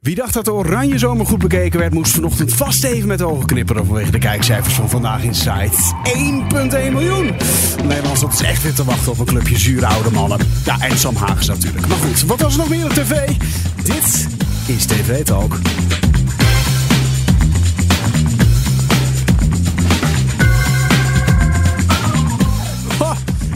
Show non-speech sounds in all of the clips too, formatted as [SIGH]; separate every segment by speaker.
Speaker 1: Wie dacht dat de Oranje Zomer goed bekeken werd, moest vanochtend vast even met de ogen knipperen vanwege de kijkcijfers van vandaag in site. 1,1 miljoen! Nederland zat dus echt weer te wachten op een clubje zure oude mannen. Ja, en Sam Hagens natuurlijk. Maar goed, wat was er nog meer op tv? Dit is TV Talk.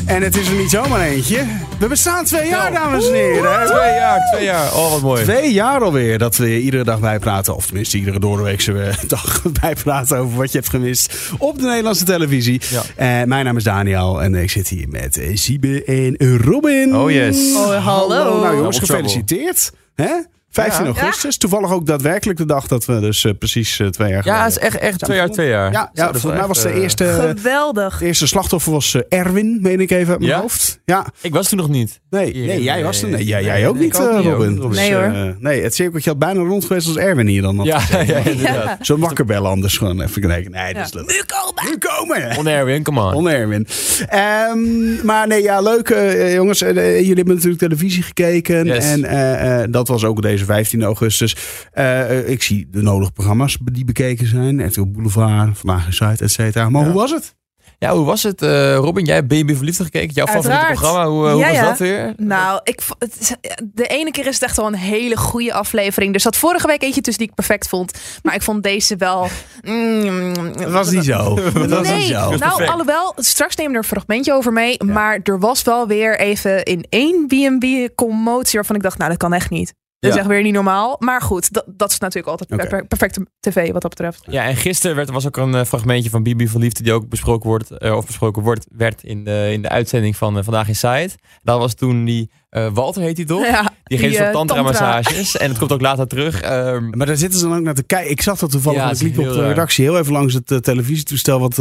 Speaker 1: En het is er niet zomaar eentje. We bestaan twee jaar, dames en heren.
Speaker 2: Twee jaar, twee jaar. Oh, wat mooi.
Speaker 1: Twee jaar alweer dat we iedere dag bijpraten. Of tenminste iedere doordeweekse eh, [LAUGHS] dag bijpraten over wat je hebt gemist op de Nederlandse televisie.
Speaker 2: Ja.
Speaker 1: Eh, mijn naam is Daniel en ik zit hier met eh, Siebe en Robin.
Speaker 2: Oh, yes.
Speaker 3: Oh, hallo.
Speaker 1: Nou jongens, gefeliciteerd. Hè? 15
Speaker 2: Ja.
Speaker 1: augustus. Toevallig ook daadwerkelijk de dag dat we dus eh, precies eh, twee jaar geleden...
Speaker 2: Ja, het is echt, echt twee jaar, twee jaar.
Speaker 1: Ja, ja volgens mij was de
Speaker 2: eh,
Speaker 1: eerste...
Speaker 3: Geweldig.
Speaker 1: De eerste slachtoffer was Erwin, meen ik even uit mijn
Speaker 2: Ja?
Speaker 1: hoofd. Ja,
Speaker 2: Ik was toen nog niet.
Speaker 1: nee, nee jij
Speaker 2: nee,
Speaker 1: was er. Nee, jij, ook
Speaker 2: nee,
Speaker 1: niet,
Speaker 2: ook
Speaker 1: eh, Robin.
Speaker 2: Robin.
Speaker 3: Nee, hoor.
Speaker 1: nee, het cirkeltje had bijna rond geweest als Erwin hier dan. had
Speaker 2: Ja, [LAUGHS] ja, inderdaad.
Speaker 3: Ja.
Speaker 1: Zo wakker bellen anders gewoon even kijken. Nee, dat is
Speaker 3: Ja.
Speaker 1: leuk. Nu komen! Nu komen!
Speaker 2: On Erwin, come on.
Speaker 1: On Erwin. Ehm, maar nee, ja, leuk jongens. Jullie hebben natuurlijk televisie gekeken.
Speaker 2: Yes.
Speaker 1: En eh, eh, dat was ook deze 15 augustus. Eh, ik zie de nodige programma's die bekeken zijn. RTL Boulevard, Vandaag in Site, et cetera. Maar
Speaker 2: Ja.
Speaker 1: hoe was het?
Speaker 2: Ja, hoe was het? eh, Robin, jij hebt Baby Verliefd gekeken. Jouw favoriete programma. Hoe, eh, hoe
Speaker 3: Ja,
Speaker 2: was
Speaker 3: ja.
Speaker 2: dat weer?
Speaker 3: Nou, ik, het de ene keer is het echt wel een hele goede aflevering. Er zat vorige week eentje tussen die ik perfect vond. Maar ik vond deze wel... mm,
Speaker 1: Het was niet zo. [LAUGHS] Het was
Speaker 3: Nee,
Speaker 1: niet zo.
Speaker 3: nou
Speaker 2: perfect.
Speaker 3: alhoewel, straks neem ik er een fragmentje over mee. Maar er was wel weer even in één B&B commotie waarvan ik dacht, nou dat kan echt niet. Dat is echt weer niet normaal. Maar goed, dat, dat is natuurlijk altijd perfecte tv wat dat betreft.
Speaker 2: Ja, en gisteren werd, was ook een eh, fragmentje van Bibi van Liefde die ook besproken wordt, eh, of besproken wordt, werd in de, in de uitzending van eh, Vandaag in Site. Dat was toen die, eh, Walter heet hij toch?
Speaker 3: Ja,
Speaker 2: Die geeft zo'n
Speaker 3: eh,
Speaker 2: tantra. massages. En het komt ook later terug. Ehm,
Speaker 1: Maar daar zitten ze dan ook naar te kijken. Ik zag dat toevallig,
Speaker 2: Ja,
Speaker 1: want
Speaker 2: het
Speaker 1: ik liep op de
Speaker 2: raar.
Speaker 1: redactie heel even langs het eh, televisietoestel wat,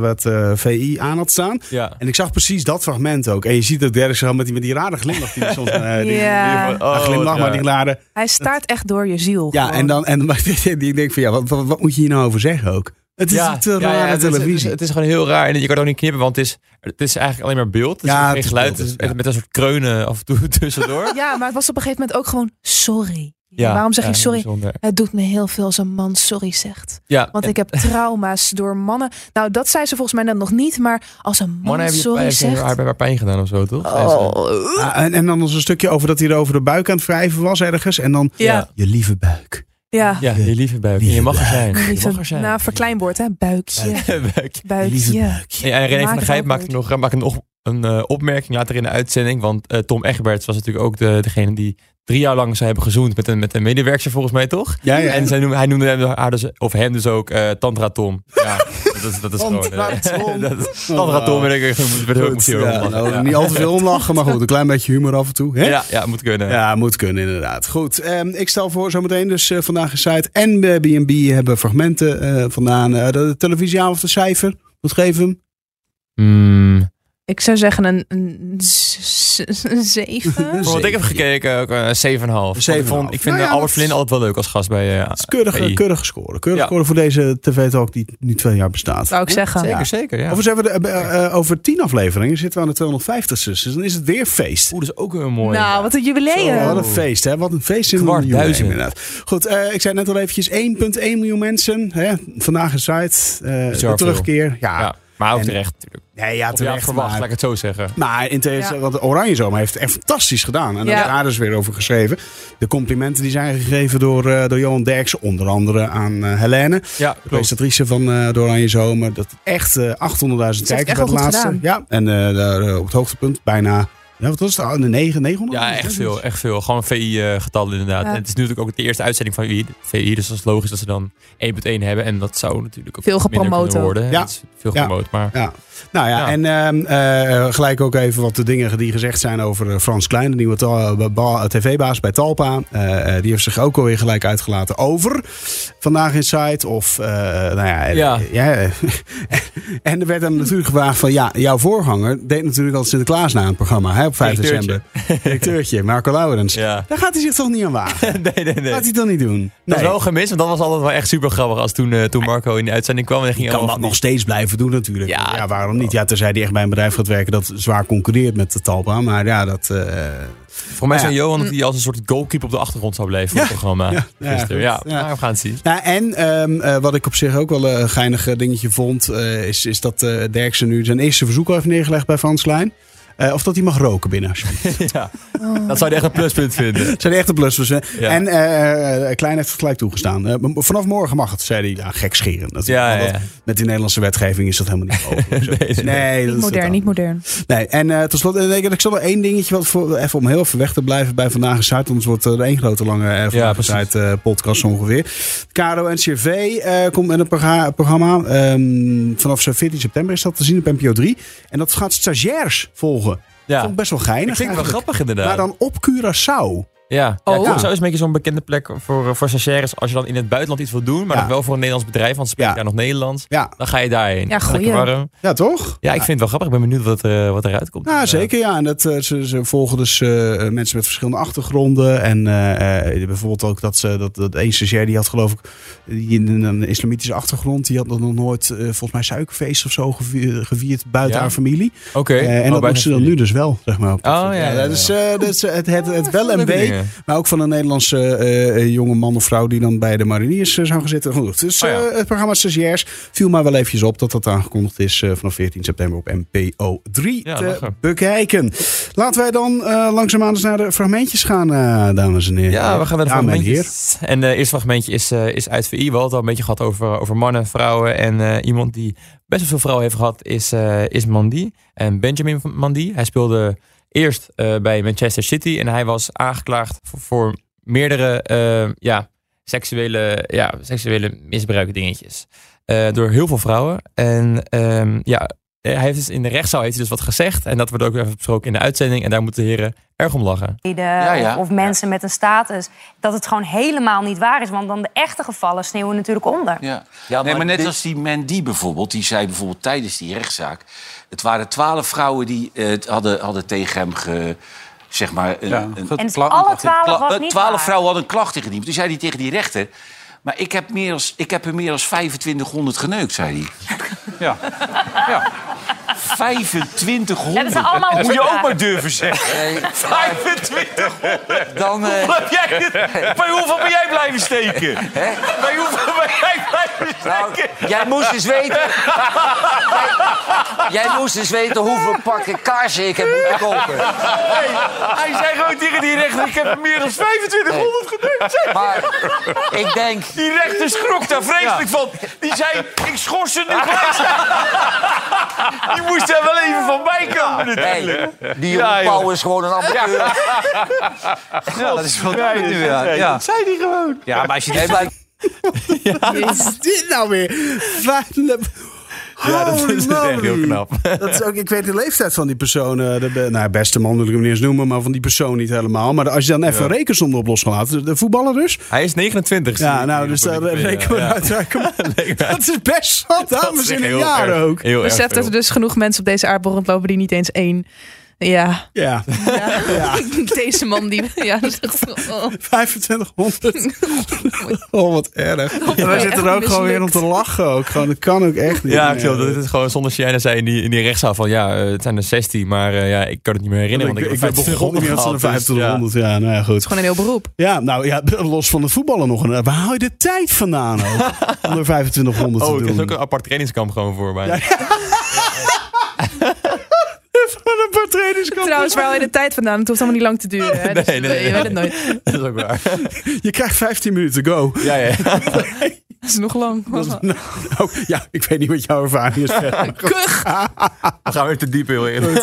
Speaker 1: wat eh, VI aan had staan.
Speaker 2: ja.
Speaker 1: En ik zag precies dat fragment ook. En je ziet ook Derek zo met die, met die rare glimlach. Die soms, eh, die,
Speaker 3: Ja.
Speaker 1: die- die glimlach,
Speaker 2: Oh,
Speaker 1: maar die rare...
Speaker 3: Hij staart echt door je ziel.
Speaker 1: Ja,
Speaker 3: gewoon.
Speaker 1: en dan en, [LAUGHS] maar die denk van ja, wat, wat, wat moet je hier nou over zeggen ook? Het is
Speaker 2: ja,
Speaker 1: te rare
Speaker 2: is-
Speaker 1: televisie.
Speaker 2: Het is, het is gewoon heel raar. En je kan het ook niet knippen, want het is, het is eigenlijk alleen maar beeld. Het is
Speaker 1: Ja, het
Speaker 2: geen
Speaker 1: is
Speaker 2: geluid.
Speaker 1: beeld,
Speaker 2: Het is
Speaker 1: ja.
Speaker 2: met een soort kreunen af en toe [LAUGHS] tussendoor.
Speaker 3: Ja, maar het was op een gegeven moment ook gewoon sorry.
Speaker 2: Ja,
Speaker 3: Waarom zeg
Speaker 2: ja,
Speaker 3: je sorry?
Speaker 2: bijzonder.
Speaker 3: Het doet me heel veel als een man sorry zegt.
Speaker 2: Ja,
Speaker 3: Want
Speaker 2: en
Speaker 3: ik heb trauma's [LAUGHS] door mannen. Nou, dat zei ze volgens mij net nog niet. Maar als een man
Speaker 2: mannen hebben je
Speaker 3: sorry
Speaker 2: pijn,
Speaker 3: zegt...
Speaker 2: hebben haar pijn gedaan of zo, toch?
Speaker 3: Oh.
Speaker 1: Ja, en, en dan was een stukje over dat hij er over de buik aan het wrijven was ergens. En dan
Speaker 3: Ja,
Speaker 1: je lieve buik.
Speaker 3: Ja.
Speaker 2: Ja, je lieve buik. En
Speaker 1: Lieve
Speaker 2: je mag er zijn. Je mag er zijn.
Speaker 3: nou, verkleinwoord, hè? Buikje.
Speaker 2: Buik.
Speaker 3: Buikje. [LAUGHS]
Speaker 1: Lieve buik.
Speaker 2: Ja, en René van der Gijp maakte nog, maakte nog een eh, opmerking later in de uitzending. Want eh, Tom Egberts was natuurlijk ook de, degene die drie jaar lang zou hebben gezoend met een, met een medewerker volgens mij, toch?
Speaker 1: Ja, ja.
Speaker 2: En zij noemde, hij noemde hem, haar dus, of hem dus ook eh, Tantra Tom. Ja, dat is, dat is gewoon...
Speaker 1: Tantra
Speaker 2: eh,
Speaker 1: Tom. [LAUGHS]
Speaker 2: dat is- Tantra Tom ben ik
Speaker 1: Goed,
Speaker 2: heel
Speaker 1: ja,
Speaker 2: om lachen.
Speaker 1: nou,
Speaker 2: Ja.
Speaker 1: Niet al te veel omlachen, maar goed, een klein beetje humor af en toe. Hè?
Speaker 2: Ja, ja, moet kunnen.
Speaker 1: Ja, moet kunnen inderdaad. Goed, ehm, ik stel voor zometeen dus eh, vandaag een site en B&B hebben fragmenten eh, vandaan. Eh, de televisieavond de cijfer, wat geven we hem?
Speaker 2: Hmm,
Speaker 3: Ik zou zeggen een, een, een zeven. [LAUGHS]
Speaker 2: wat ik heb gekeken, ook een 7,5. Want Ik,
Speaker 1: 7,5.
Speaker 2: vond, ik vind
Speaker 1: Nou ja,
Speaker 2: eh, Albert Flynn altijd wel leuk als gast bij... eh
Speaker 1: Het is keurig,
Speaker 2: VI.
Speaker 1: keurig gescoren. Keurig
Speaker 2: Ja.
Speaker 1: gescoren voor deze tv-talk die nu twee jaar bestaat.
Speaker 3: Zou ik zeggen.
Speaker 2: Zeker,
Speaker 1: Ja.
Speaker 2: zeker, ja.
Speaker 1: Overigens hebben we de, eh, eh, over tien afleveringen zitten we aan de 250ste. Dus dan is het weer feest.
Speaker 2: Oeh, dat is ook weer mooi.
Speaker 3: Nou, wat een jubileum.
Speaker 1: Zo, wat een feest, hè? Wat een feest in
Speaker 2: Kwart
Speaker 1: jubileum,
Speaker 2: duizend.
Speaker 1: inderdaad. Goed, eh, ik zei net al eventjes 1,1 miljoen mensen. Hè? Vandaag een eh, de terugkeer. Ja,
Speaker 2: Ja, maar ook
Speaker 1: En-
Speaker 2: terecht natuurlijk.
Speaker 1: nee, ja terecht.
Speaker 2: verwacht,
Speaker 1: maar-
Speaker 2: laat ik het zo zeggen.
Speaker 1: Maar in tegenstelling, want Oranje Zomer heeft het echt fantastisch gedaan. En daar is weer over geschreven. De complimenten die zijn gegeven door, eh, door Johan Derksen. Onder andere aan eh Helene.
Speaker 2: Ja,
Speaker 1: De presentatrice van eh de Oranje Zomer. Dat echt eh 800.000
Speaker 3: Ze heeft
Speaker 1: kijkers bij het
Speaker 3: goed
Speaker 1: laatste. Ja, en daar, op het hoogtepunt bijna... Ja, wat was het? Ah, De 9, 900?
Speaker 2: Ja, echt veel, echt veel. Gewoon VI-getallen inderdaad.
Speaker 3: Ja.
Speaker 2: En het is natuurlijk ook de eerste uitzending van VI, VI, dus dat is logisch dat ze dan 1.1 hebben. En dat zou natuurlijk ook
Speaker 3: Veel gepromoot
Speaker 2: kunnen worden.
Speaker 1: Ja.
Speaker 2: Veel
Speaker 1: Ja.
Speaker 2: gepromoot, maar...
Speaker 1: Ja. Nou ja,
Speaker 2: Ja.
Speaker 1: en ehm, eh, gelijk ook even wat de dingen die gezegd zijn over eh, Frans Klein, de nieuwe tv-baas bij Talpa. Eh, die heeft zich ook alweer gelijk uitgelaten over Vandaag in Site. Of, eh, nou ja,
Speaker 2: Ja.
Speaker 1: ja. [LAUGHS] en er werd hem natuurlijk gevraagd van, ja, jouw voorganger deed natuurlijk al Sinterklaas na het programma. Hè? op 5
Speaker 2: Directeurtje.
Speaker 1: december. [LAUGHS] Directeurtje, Marco Laurens.
Speaker 2: Ja.
Speaker 1: Daar gaat hij zich toch niet aan wagen? [LAUGHS]
Speaker 2: nee, nee, nee.
Speaker 1: Gaat hij toch niet doen?
Speaker 2: Dat
Speaker 1: Nee.
Speaker 2: is wel gemist, want dat was altijd wel echt super grappig als toen, toen Marco in de uitzending kwam. En dan ging
Speaker 1: Je kan dat nog steeds blijven doen natuurlijk. Ja,
Speaker 2: Ja,
Speaker 1: waarom niet? Ja, tenzij hij echt bij een bedrijf gaat werken dat zwaar concurreert met de Talpa. Maar ja, dat... eh,
Speaker 2: Voor mij
Speaker 1: Ja.
Speaker 2: zei Johan dat hij als een soort goalkeeper op de achtergrond zou blijven voor het programma.
Speaker 1: ja, ja,
Speaker 2: gisteren.
Speaker 1: goed.
Speaker 2: Ja,
Speaker 1: Ja.
Speaker 2: maar we gaan het zien.
Speaker 1: Ja, en ehm, eh, wat ik op zich ook wel een geinig eh, dingetje vond, is, is dat Derksen nu zijn eerste verzoek al heeft neergelegd bij Frans Klein. Eh, of dat hij mag roken binnen, alsjeblieft. [LAUGHS]
Speaker 2: ja. Dat zou hij echt een pluspunt vinden. [LAUGHS]
Speaker 1: Dat zijn echt een plus. Eh,
Speaker 2: Ja.
Speaker 1: En eh, eh, Klein heeft het gelijk toegestaan. Eh, vanaf morgen mag het, zei hij. Ja, gek scheren.
Speaker 2: Ja, ja,
Speaker 1: dat-. Met die Nederlandse wetgeving is dat helemaal niet mogelijk. [LAUGHS] Zo.
Speaker 2: Nee, nee,
Speaker 3: Niet
Speaker 1: is
Speaker 3: modern, niet modern.
Speaker 1: Nee, en tot slot, denk ik, ik zal nog één dingetje, wat voor, even om heel even weg te blijven bij Vandaag in Zuid, anders wordt er één grote lange Vandaag in
Speaker 2: precies.
Speaker 1: Zuid eh, podcast ongeveer. Caro NCRV eh komt met een programma, ehm, vanaf 14 september is dat te zien op NPO 3. En dat gaat stagiairs volgen.
Speaker 2: Ja.
Speaker 1: Vond ik best wel geinig
Speaker 2: Ik vind het wel grappig inderdaad.
Speaker 1: Maar dan op Curaçao.
Speaker 2: Ja,
Speaker 3: Oh.
Speaker 2: ja, Curaçao is een beetje zo'n bekende plek voor, voor stagiaires. Als je dan in het buitenland iets wil doen, maar
Speaker 1: Ja.
Speaker 2: wel voor een Nederlands bedrijf, want ze spreken
Speaker 1: Ja.
Speaker 2: daar nog Nederlands.
Speaker 1: Ja,
Speaker 2: Dan ga je daarheen.
Speaker 3: Ja, goeie.
Speaker 2: Lekker warm.
Speaker 1: ja toch?
Speaker 2: Ja, ik vind het wel grappig. Ik ben benieuwd wat, er, wat eruit komt.
Speaker 1: Ja,
Speaker 2: Ja.
Speaker 1: zeker. Ja. En dat, eh, ze, ze volgen dus eh, mensen met verschillende achtergronden. En eh, eh, bijvoorbeeld ook dat ze dat, dat één stagiair die had geloof ik die in een islamitische achtergrond. Die had nog nooit eh, volgens mij suikerfeest of zo gevierd, gevierd buiten
Speaker 2: Ja?
Speaker 1: haar familie.
Speaker 2: Oké.
Speaker 1: Eh, en
Speaker 2: Oh,
Speaker 1: dat moet ze dan nu dus wel, zeg maar. op
Speaker 2: Oh, ja, ja,
Speaker 1: dat is,
Speaker 2: ja.
Speaker 1: eh, dat is het, het, het wel en
Speaker 2: Leuke
Speaker 1: Maar ook van een Nederlandse eh, jonge man of vrouw die dan bij de mariniers eh, zou gaan zitten. Goed, dus
Speaker 2: Oh ja.
Speaker 1: het programma Stagiairs viel mij wel eventjes op dat dat aangekondigd is vanaf 14 september op NPO 3
Speaker 2: Ja,
Speaker 1: te
Speaker 2: lachen.
Speaker 1: bekijken. Laten wij dan langzaamaan eens naar de fragmentjes gaan, dames en heren.
Speaker 2: Ja, we gaan naar de fragmentjes. En het eerste fragmentje is, is uit VI. We hadden al een beetje gehad over, over mannen, vrouwen. En iemand die best wel veel vrouwen heeft gehad is, is Mandy. En Benjamin Mandy. Hij speelde eerst eh, bij Manchester City. En hij was aangeklaagd voor, voor meerdere eh, ja, seksuele, ja, seksuele misbruik dingetjes. Eh, door heel veel vrouwen. En ehm, ja, hij heeft dus in de rechtszaal heeft hij dus wat gezegd. En dat wordt ook even besproken in de uitzending. En daar moeten de heren erg om lachen.
Speaker 4: ja.
Speaker 5: ja.
Speaker 4: Of, of mensen met een status. Dat het gewoon helemaal niet waar is. Want dan de echte gevallen sneeuwen natuurlijk onder.
Speaker 5: Ja.
Speaker 6: Ja,
Speaker 5: nee,
Speaker 6: maar
Speaker 5: maar net
Speaker 6: dit-
Speaker 5: als die Mandy bijvoorbeeld, die zei bijvoorbeeld tijdens die rechtszaak... het waren twaalf vrouwen die eh, het hadden, hadden tegen hem ge, zeg maar... Een,
Speaker 6: Ja,
Speaker 5: een-
Speaker 4: En alle twaalf was
Speaker 5: eh,
Speaker 4: niet
Speaker 5: twaalf vrouwen hadden een klacht ingediend. Toen zei hij tegen die rechter... maar ik heb, meer als, ik heb er meer dan 2500 geneukt, zei hij.
Speaker 6: Ja. ja.
Speaker 5: 2500!
Speaker 4: Hebben ze allemaal
Speaker 5: Dat moet je ook maar durven zeggen. 2500! [LAUGHS]
Speaker 6: Dan, eh,
Speaker 5: Heb jij, bij hoeveel ben jij blijven steken? Bij hoeveel ben jij blijven
Speaker 6: nou,
Speaker 5: steken?
Speaker 6: jij moest eens weten... jij, jij moest eens weten hoeveel pakken kaarsen ik heb moeten kopen.
Speaker 5: Hey, hij zei gewoon tegen die rechter: Ik heb er meer dan 2500 geneukt. zei hij.
Speaker 6: Maar ik denk...
Speaker 5: Die rechter schrok daar vreselijk van. Die zei: Ik schors ze nu gelijk. [LAUGHS] Die moest er wel even van bij komen. natuurlijk.
Speaker 6: Hey, die
Speaker 5: Ja.
Speaker 6: Pauw is gewoon een amateur. Ja, dat is wel duidelijk nu, ja. ja.
Speaker 5: Dat zei hij gewoon.
Speaker 6: Ja, maar als je... Nee, maar
Speaker 1: Wat is dit nou weer?
Speaker 2: Ja, dat
Speaker 1: Holy
Speaker 2: is echt heel
Speaker 1: moly.
Speaker 2: knap.
Speaker 1: Dat is ook, ik weet de leeftijd van die persoon. eh, de, be- nou, beste man wil ik hem niet eens noemen, maar van die persoon niet helemaal. Maar als je dan even een rekensom erop los gaat laten. De voetballer dus.
Speaker 2: Hij is 29.
Speaker 1: Ja, nou, dus daar rekenen we uit. we- [LAUGHS] Dat is best wat, dames in een jaar ook.
Speaker 2: Heel erg
Speaker 3: Besef dat er dus genoeg mensen op deze aardbol rondlopen die niet eens één. Ja,
Speaker 1: Ja, ja. [LAUGHS]
Speaker 3: deze man die. Ja, dat is echt- oh.
Speaker 1: 2500. [LAUGHS] Oh, wat erg. En wij
Speaker 3: echt
Speaker 1: zitten er ook gewoon weer om te lachen. Ook. Gewoon, dat kan ook echt niet.
Speaker 2: Ja, klopt. Dat is gewoon zonder China zei in die, in die rechtszaal van ja, eh, het zijn er 16, maar eh, ja, ik kan het niet meer herinneren.
Speaker 1: Ik,
Speaker 2: want
Speaker 1: ik,
Speaker 2: heb
Speaker 1: ben begonnen met zo'n
Speaker 2: 2500
Speaker 1: 2500. Ja, nou ja, goed.
Speaker 3: Gewoon een heel beroep.
Speaker 1: Ja, nou ja, [LAUGHS] los van het voetballen nog. Een, waar haal je de tijd vandaan ook? Om er 2500
Speaker 2: Oh,
Speaker 1: te
Speaker 2: er
Speaker 1: doen.
Speaker 2: is ook een apart trainingskamp gewoon voor mij.
Speaker 1: Van
Speaker 3: Trouwens, waar je de tijd vandaan? Het hoeft allemaal niet lang te duren. Hè? [LAUGHS] Dus,
Speaker 2: Nee, nee,
Speaker 3: Je
Speaker 2: nee.
Speaker 3: weet het nooit. [LAUGHS]
Speaker 2: Dat is ook waar. [LAUGHS]
Speaker 1: Je krijgt 15 minuten go.
Speaker 2: Ja, ja.
Speaker 3: Dat is nog lang.
Speaker 1: Dat is- nou, nou, ja, ik weet niet wat jouw ervaring is.
Speaker 3: Kuch!
Speaker 2: We gaan weer te diep heel eerlijk.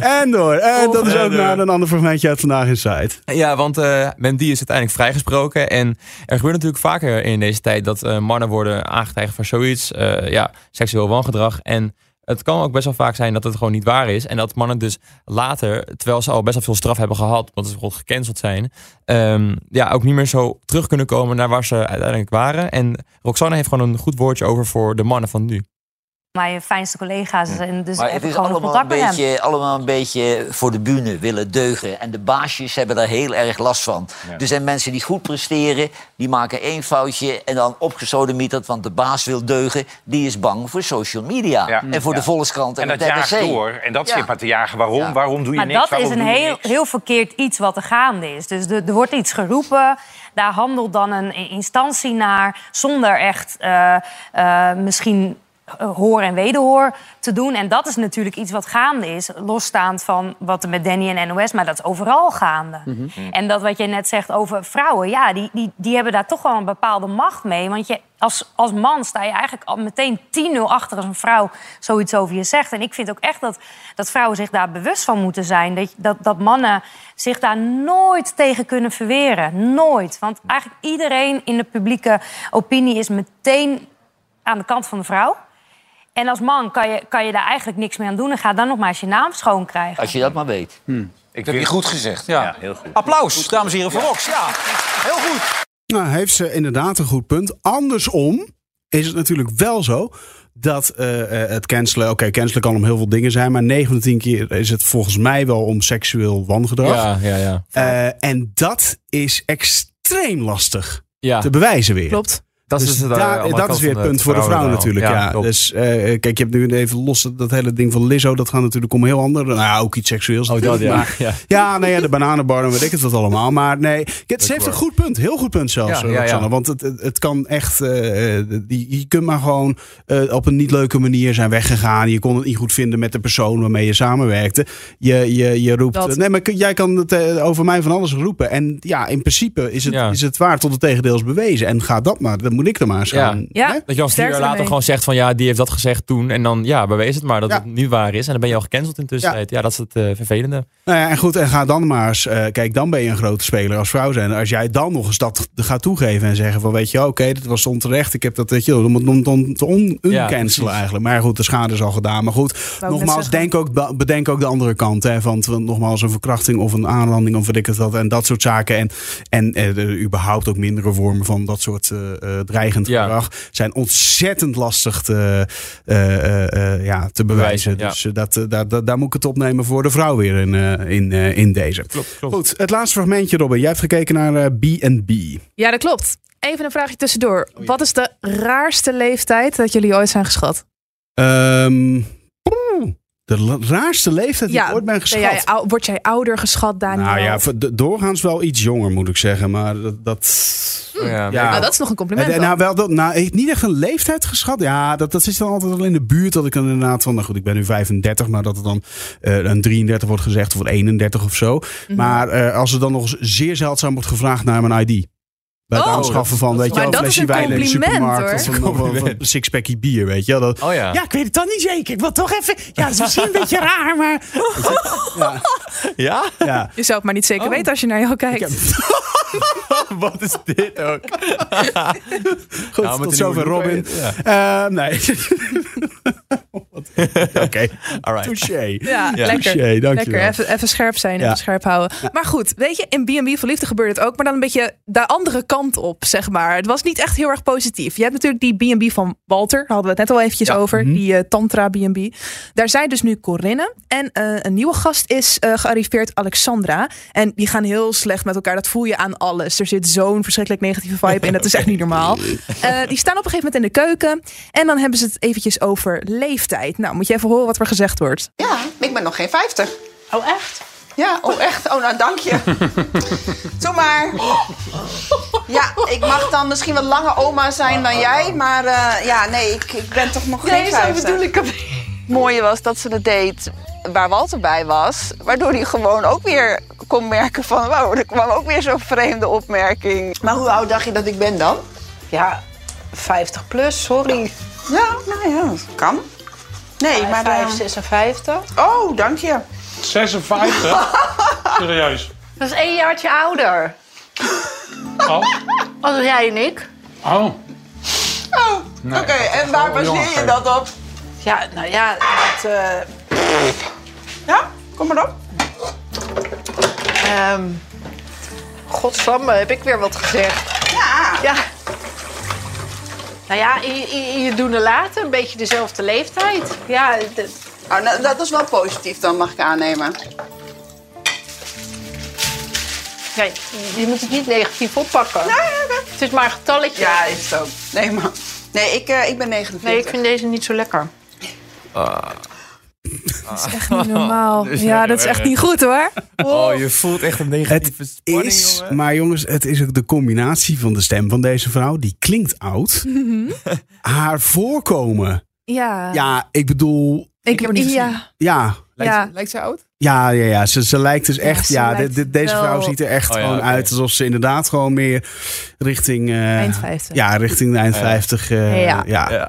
Speaker 1: en door. En dat is ook naar een ander fragmentje uit Vandaag in Site.
Speaker 2: Ja, want eh Mendy is uiteindelijk vrijgesproken. En er gebeurt natuurlijk vaker in deze tijd dat eh, mannen worden aangetijgerd voor zoiets. eh, ja, seksueel wangedrag. En het kan ook best wel vaak zijn dat het gewoon niet waar is. En dat mannen dus later, terwijl ze al best wel veel straf hebben gehad, omdat ze bijvoorbeeld gecanceld zijn, ehm, ja, ook niet meer zo terug kunnen komen naar waar ze uiteindelijk waren. En Roxanne heeft gewoon een goed woordje over voor de mannen van nu.
Speaker 4: Mijn fijnste collega's. En dus
Speaker 5: Maar
Speaker 4: heb
Speaker 5: het is
Speaker 4: gewoon
Speaker 5: allemaal een, beetje, allemaal een beetje voor de bühne willen deugen. En de baasjes hebben daar heel erg last van. Er zijn mensen die goed presteren, die maken één foutje... en dan opgesodemieterd, want de baas wil deugen. Die is bang voor social media.
Speaker 7: Ja.
Speaker 5: En voor
Speaker 7: Ja.
Speaker 5: de Volkskrant en,
Speaker 7: En dat jaagt door. En dat
Speaker 5: Ja.
Speaker 7: zit maar te jagen. Waarom? Waarom doe je
Speaker 4: Maar
Speaker 7: niks?
Speaker 4: dat
Speaker 7: Waarom
Speaker 4: is een
Speaker 7: je
Speaker 4: heel, heel verkeerd iets wat er gaande is. Dus de- er wordt iets geroepen, daar handelt dan een instantie naar... zonder echt eh, eh, misschien hoor en wederhoor te doen. En dat is natuurlijk iets wat gaande is, losstaand van wat er met Danny en NOS... maar dat is overal gaande. En dat wat je net zegt over vrouwen, ja, die, die, die hebben daar toch wel een bepaalde macht mee. Want je, als, als man sta je eigenlijk al meteen 10-0 achter als een vrouw zoiets over je zegt. En ik vind ook echt dat, dat vrouwen zich daar bewust van moeten zijn. Dat, dat, dat mannen zich daar nooit tegen kunnen verweren. Nooit. Want eigenlijk iedereen in de publieke opinie is meteen aan de kant van de vrouw. En als man kan je, kan je daar eigenlijk niks mee aan doen. En ga dan nog maar eens je naam schoon krijgen.
Speaker 5: Als je dat maar weet.
Speaker 7: Ik
Speaker 6: Dat heb je goed gezegd.
Speaker 7: Ja,
Speaker 6: Ja.
Speaker 7: heel goed.
Speaker 6: Applaus, dames en heren, voor Rox. Ja, heel goed.
Speaker 1: Nou, heeft ze inderdaad een goed punt. Andersom is het natuurlijk wel zo dat eh, eh, het cancelen... Oké, cancelen kan om heel veel dingen zijn... maar 9 van de 10 keer is het volgens mij wel om seksueel wangedrag.
Speaker 2: Ja, ja, ja.
Speaker 1: Eh, en dat is extreem lastig
Speaker 2: ja.
Speaker 1: te bewijzen weer.
Speaker 3: Klopt.
Speaker 2: Dat
Speaker 1: Dus
Speaker 2: is, het, eh,
Speaker 1: daar- dat is weer het punt voor de vrouw natuurlijk. Ja, dus eh, kijk, je hebt nu even los dat, hele ding van Lizzo. Dat gaat natuurlijk om heel ander. Nou, ja, ook iets seksueels.
Speaker 2: Oh, dat
Speaker 1: natuurlijk,
Speaker 2: ja.
Speaker 1: maar-
Speaker 2: ja.
Speaker 1: Ja, nee, ja, de bananenbar en weet ik het wat allemaal. Maar nee, het, ze heeft een goed punt. Heel goed punt zelfs,
Speaker 2: Ja,
Speaker 1: eh,
Speaker 2: ja,
Speaker 1: Roxanne.
Speaker 2: ja.
Speaker 1: Want het, het, kan echt... eh, eh, die, je kunt maar gewoon eh, op een niet leuke manier zijn weggegaan. Je kon het niet goed vinden met de persoon waarmee je samenwerkte. Je, je, je roept...
Speaker 3: Dat.
Speaker 1: Nee, maar jij kan het eh, over mij van alles roepen. En ja, in principe is het,
Speaker 2: Ja.
Speaker 1: is het waar tot het tegendeel is bewezen. En ga dat maar. Dan moet ik er maar eens gaan.
Speaker 3: Ja.
Speaker 1: hè?
Speaker 2: Dat je dan vier jaar later gewoon zegt van ja, die heeft dat gezegd toen. En dan ja, bewees het maar dat
Speaker 1: Ja.
Speaker 2: het niet waar is. En dan ben je al gecanceld intussen. Ja. ja, dat is het eh, vervelende.
Speaker 1: Nou ja, en goed, en ga dan maar eens. eh, kijk, dan ben je een grote speler als vrouw zijn. Als jij dan nog eens dat gaat toegeven en zeggen van, weet je, oké, dit was onterecht. Ik heb dat, weet je, dan moet dan, dan te on, uncancelen
Speaker 2: precies.
Speaker 1: eigenlijk. Maar goed, de schade is al gedaan. Maar goed, nogmaals, denk ook, bedenk ook de andere kant. Hè, van want nogmaals, een verkrachting of een aanranding of weet ik het wat. En dat soort zaken. En, en eh, überhaupt ook mindere vormen van dat soort eh, eh, dreigend
Speaker 2: Ja.
Speaker 1: gedrag zijn ontzettend lastig te, eh, eh, eh, ja, te bewijzen. Dus dat, daar, daar, daar moet ik het opnemen voor de vrouw weer in, eh, in, eh, in deze.
Speaker 2: Klopt, klopt.
Speaker 1: Goed, het laatste fragmentje, Robin. Jij hebt gekeken naar B&B.
Speaker 3: Ja, dat klopt. Even een vraagje tussendoor. Wat is de raarste leeftijd dat jullie ooit zijn geschat?
Speaker 1: Ehm, de raarste leeftijd die ik ooit ben
Speaker 3: ben
Speaker 1: geschat.
Speaker 3: jij, word jij ouder geschat, Daniel?
Speaker 1: nou ja, doorgaans wel iets jonger moet ik zeggen. Maar dat... dat
Speaker 2: Oh, ja.
Speaker 1: ja.
Speaker 3: Nou, dat is nog een compliment. Dan.
Speaker 1: nou, wel, dat, nou, ik- niet echt een leeftijd geschat. Ja, dat, dat is dan altijd al in de buurt. Dat ik dan inderdaad van, nou goed, ik ben nu 35, maar dat er dan eh, een 33 wordt gezegd of een 31 of zo.
Speaker 3: Mhm.
Speaker 1: Maar eh, als er dan nog eens zeer zeldzaam wordt gevraagd naar mijn ID. Bij het
Speaker 3: Oh,
Speaker 1: aanschaffen van, weet je
Speaker 3: Maar
Speaker 1: wel,
Speaker 3: dat
Speaker 1: flesje
Speaker 3: een
Speaker 1: wijn in de
Speaker 3: compliment,
Speaker 1: supermarkt.
Speaker 3: hoor.
Speaker 1: Of een, sixpackie bier, weet je wel. Dat,
Speaker 2: Oh ja.
Speaker 1: ja, ik weet het dan niet zeker. Ik wil toch even... Ja, het is misschien een beetje raar, maar... [LAUGHS] Ja,
Speaker 2: Ja?
Speaker 1: ja.
Speaker 3: Je zou het maar niet zeker
Speaker 2: Oh.
Speaker 3: weten als je naar jou kijkt.
Speaker 1: Heb- [LAUGHS]
Speaker 2: Wat is dit ook? [LAUGHS]
Speaker 1: Goed,
Speaker 2: Nou, met
Speaker 1: tot zover Robin. Eh, nee. [LAUGHS] Oké,
Speaker 2: Alright.
Speaker 1: touché.
Speaker 3: Ja,
Speaker 2: Ja.
Speaker 3: lekker.
Speaker 1: Touché, dankjewel.
Speaker 3: Lekker, even, even scherp zijn,
Speaker 1: Ja.
Speaker 3: even scherp houden. Maar goed, weet je, in B&B voor Liefde gebeurt het ook, maar dan een beetje de andere kant op, zeg maar. Het was niet echt heel erg positief. Je hebt natuurlijk die B&B van Walter, daar hadden we het net al eventjes over,
Speaker 1: Mhm.
Speaker 3: die eh, Tantra B&B. Daar zijn dus nu Corinne en eh, een nieuwe gast is eh, gearriveerd, Alexandra. En die gaan heel slecht met elkaar, dat voel je aan alles. Er zit zo'n verschrikkelijk negatieve vibe in, dat is echt niet normaal. [LAUGHS] Eh, die staan op een gegeven moment in de keuken en dan hebben ze het eventjes over leeftijd. Nou, moet je even horen wat er gezegd wordt.
Speaker 8: Ja, ik ben nog geen 50. Oh, echt? Ja, oh, echt? Oh, nou, dank je. [LAUGHS] Doe maar. Ja, ik mag dan misschien wat langer oma zijn dan jij, maar eh, ja, nee, ik, ik ben toch nog geen 50. zo bedoel ik het. [LAUGHS] mooie was dat ze het deed waar Walter bij was, waardoor hij gewoon ook weer kon merken van, wow, er kwam ook weer zo'n vreemde opmerking. Maar hoe oud dacht je dat ik ben dan?
Speaker 9: Ja, 50 plus, sorry.
Speaker 8: Ja, nou ja, dat kan. Nee, maar...
Speaker 9: 5,
Speaker 8: eh,
Speaker 9: 56.
Speaker 8: oh, dank je.
Speaker 10: 56? [LAUGHS] Serieus?
Speaker 9: Dat is één jaartje ouder.
Speaker 10: Oh,
Speaker 9: Als jij en ik.
Speaker 10: oh.
Speaker 8: Oh,
Speaker 10: Nee,
Speaker 8: oké. En waar baseer je dat op?
Speaker 9: Ja, nou ja, dat, eh,
Speaker 8: Ja, kom maar op.
Speaker 9: ehm godsamme, heb ik weer wat gezegd.
Speaker 8: Ja.
Speaker 9: Ja, Nou ja, je, je, je doen er later een beetje dezelfde leeftijd. Ja,
Speaker 8: Oh, nou, dat is wel positief dan, mag ik aannemen.
Speaker 9: ja, je moet het niet negatief oppakken. Het is maar een getalletje.
Speaker 8: Ja, is het ook. Nee, maar... Nee, ik, eh, ik ben 49.
Speaker 9: Nee, ik vind deze niet zo lekker.
Speaker 3: Dat is echt niet normaal. Ja, [LAUGHS] dat is echt niet goed hoor.
Speaker 2: Oh, je voelt echt een negatieve
Speaker 1: Het
Speaker 2: spanning,
Speaker 1: is,
Speaker 2: jongen.
Speaker 1: maar jongens, het is ook de combinatie van de stem van deze vrouw. Die klinkt oud. Haar voorkomen.
Speaker 3: Ja.
Speaker 1: Ja, ik bedoel,
Speaker 3: ik,
Speaker 2: heb het niet
Speaker 3: ja.
Speaker 1: ja.
Speaker 2: Lijkt,
Speaker 3: Ja.
Speaker 2: lijkt ze oud?
Speaker 1: Ja, ja, ja. Ze, ze lijkt dus echt. Ja,
Speaker 3: lijkt
Speaker 1: de- de- deze
Speaker 3: wel-
Speaker 1: vrouw ziet er echt
Speaker 2: Oh ja,
Speaker 1: gewoon uit alsof ze inderdaad gewoon meer richting. eh,
Speaker 3: Eind 50.
Speaker 1: Ja, richting de eind
Speaker 2: Ja.
Speaker 1: 50. eh,
Speaker 3: Ja.
Speaker 1: ja.
Speaker 2: Ja.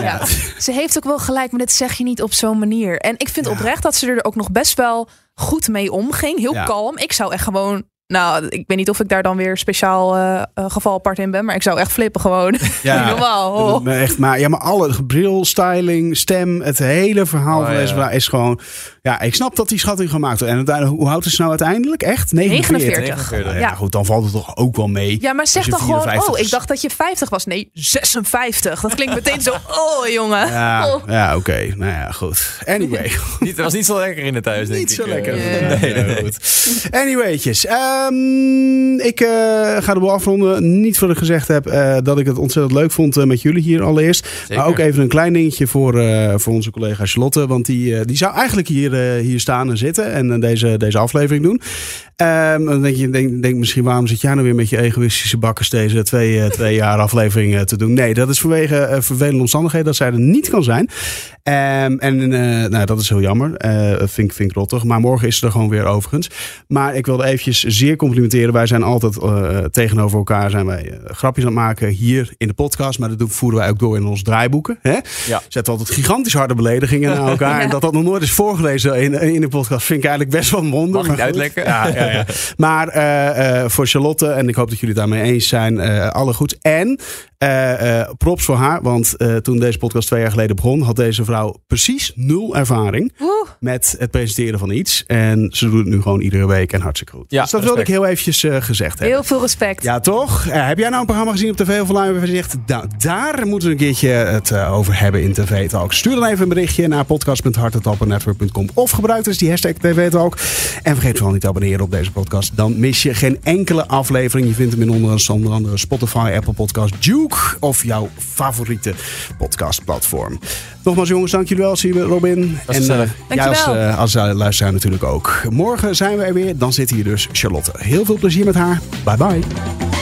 Speaker 3: Ja. [LAUGHS] Ze heeft ook wel gelijk, maar dit zeg je niet op zo'n manier. En ik vind oprecht dat ze er ook nog best wel goed mee omging. Heel
Speaker 1: Ja.
Speaker 3: kalm. Ik zou echt gewoon... Nou, ik weet niet of ik daar dan weer speciaal eh, eh, geval apart in ben. Maar ik zou echt flippen gewoon.
Speaker 1: Ja.
Speaker 3: Normaal. Oh.
Speaker 1: Maar Echt, maar, ja, maar alle bril, styling, stem, het hele verhaal
Speaker 2: Oh,
Speaker 1: van
Speaker 2: ja.
Speaker 1: deze vrouw is gewoon. Ja, ik snap dat die schatting gemaakt wordt. En uiteindelijk, hoe oud is ze nou uiteindelijk? Echt? 49.
Speaker 3: 49.
Speaker 1: Ja,
Speaker 3: Ja.
Speaker 1: goed, dan valt het toch ook wel mee.
Speaker 3: Ja, maar zeg dan gewoon...
Speaker 1: 54
Speaker 3: Oh,
Speaker 1: is.
Speaker 3: ik dacht dat je 50 was. Nee, 56. Dat klinkt meteen zo... [LAUGHS] Oh, jongen.
Speaker 1: Ja,
Speaker 3: Oh.
Speaker 1: ja oké. Nou ja, goed. Anyway. [LAUGHS]
Speaker 2: Niet, het was niet zo lekker in het thuis, denk
Speaker 1: Niet
Speaker 2: ik.
Speaker 1: zo
Speaker 2: eh.
Speaker 1: lekker. Nee, nee, goed. Anywaytjes. ehm, ik eh, ga de boel afronden. Niet voor ik gezegd heb eh, dat ik het ontzettend leuk vond met jullie hier allereerst.
Speaker 2: Zeker.
Speaker 1: Maar ook even een klein dingetje voor, eh, voor onze collega Charlotte. Want die, eh, die zou eigenlijk hier, hier staan en zitten en eh, deze, deze aflevering doen. Ehm, dan denk je denk, denk misschien waarom zit jij nou weer met je egoïstische bakkers deze twee, eh, twee [LAUGHS] jaar aflevering eh, te doen. Nee, dat is vanwege eh, vervelende omstandigheden dat zij er niet kan zijn. Ehm, en eh, nou, dat is heel jammer. Eh vind, ik- vind ik rottig. Maar morgen is ze er gewoon weer overigens. Maar ik wilde eventjes zeer complimenteren. Wij zijn altijd eh, tegenover elkaar zijn wij, eh, grapjes aan het maken hier in de podcast. Maar dat doen, voeren wij ook door in ons draaiboeken. Hè?
Speaker 2: Ja.
Speaker 1: Zetten altijd gigantisch harde beledigingen naar elkaar. [LAUGHS] En dat dat nog nooit is voorgelezen in, in de podcast vind ik eigenlijk best wel wonder.
Speaker 2: Mag niet uitlekken?
Speaker 1: Ja, ja, Maar eh, eh, voor Charlotte, en ik hoop dat jullie daarmee eens zijn, eh, alle goed. En props voor haar, want eh, toen deze podcast twee jaar geleden begon, had deze vrouw precies nul ervaring
Speaker 3: Oeh.
Speaker 1: met het presenteren van iets. En ze doet het nu gewoon iedere week en hartstikke goed.
Speaker 2: Ja,
Speaker 1: dus dat wilde ik heel eventjes eh, gezegd hebben.
Speaker 3: Heel veel respect.
Speaker 1: Ja, toch? Eh, heb jij nou een programma gezien op tv of online waarvan je zegt, nou, daar moeten we een keertje het eh, over hebben in TV Talk? Stuur dan even een berichtje naar podcast.hartetappenetwork.com of gebruik dus die hashtag TV Talk. En vergeet vooral niet te abonneren op deze podcast. Dan mis je geen enkele aflevering. Je vindt hem in onder, onder andere Spotify, Apple Podcast, Of jouw favoriete podcastplatform. Nogmaals jongens, dank jullie wel. Robin. En eh, jij als,
Speaker 3: Dankjewel.
Speaker 1: eh, als eh, luisteraar natuurlijk ook. Morgen zijn we er weer. Dan zit hier dus Charlotte. Heel veel plezier met haar. Bye bye.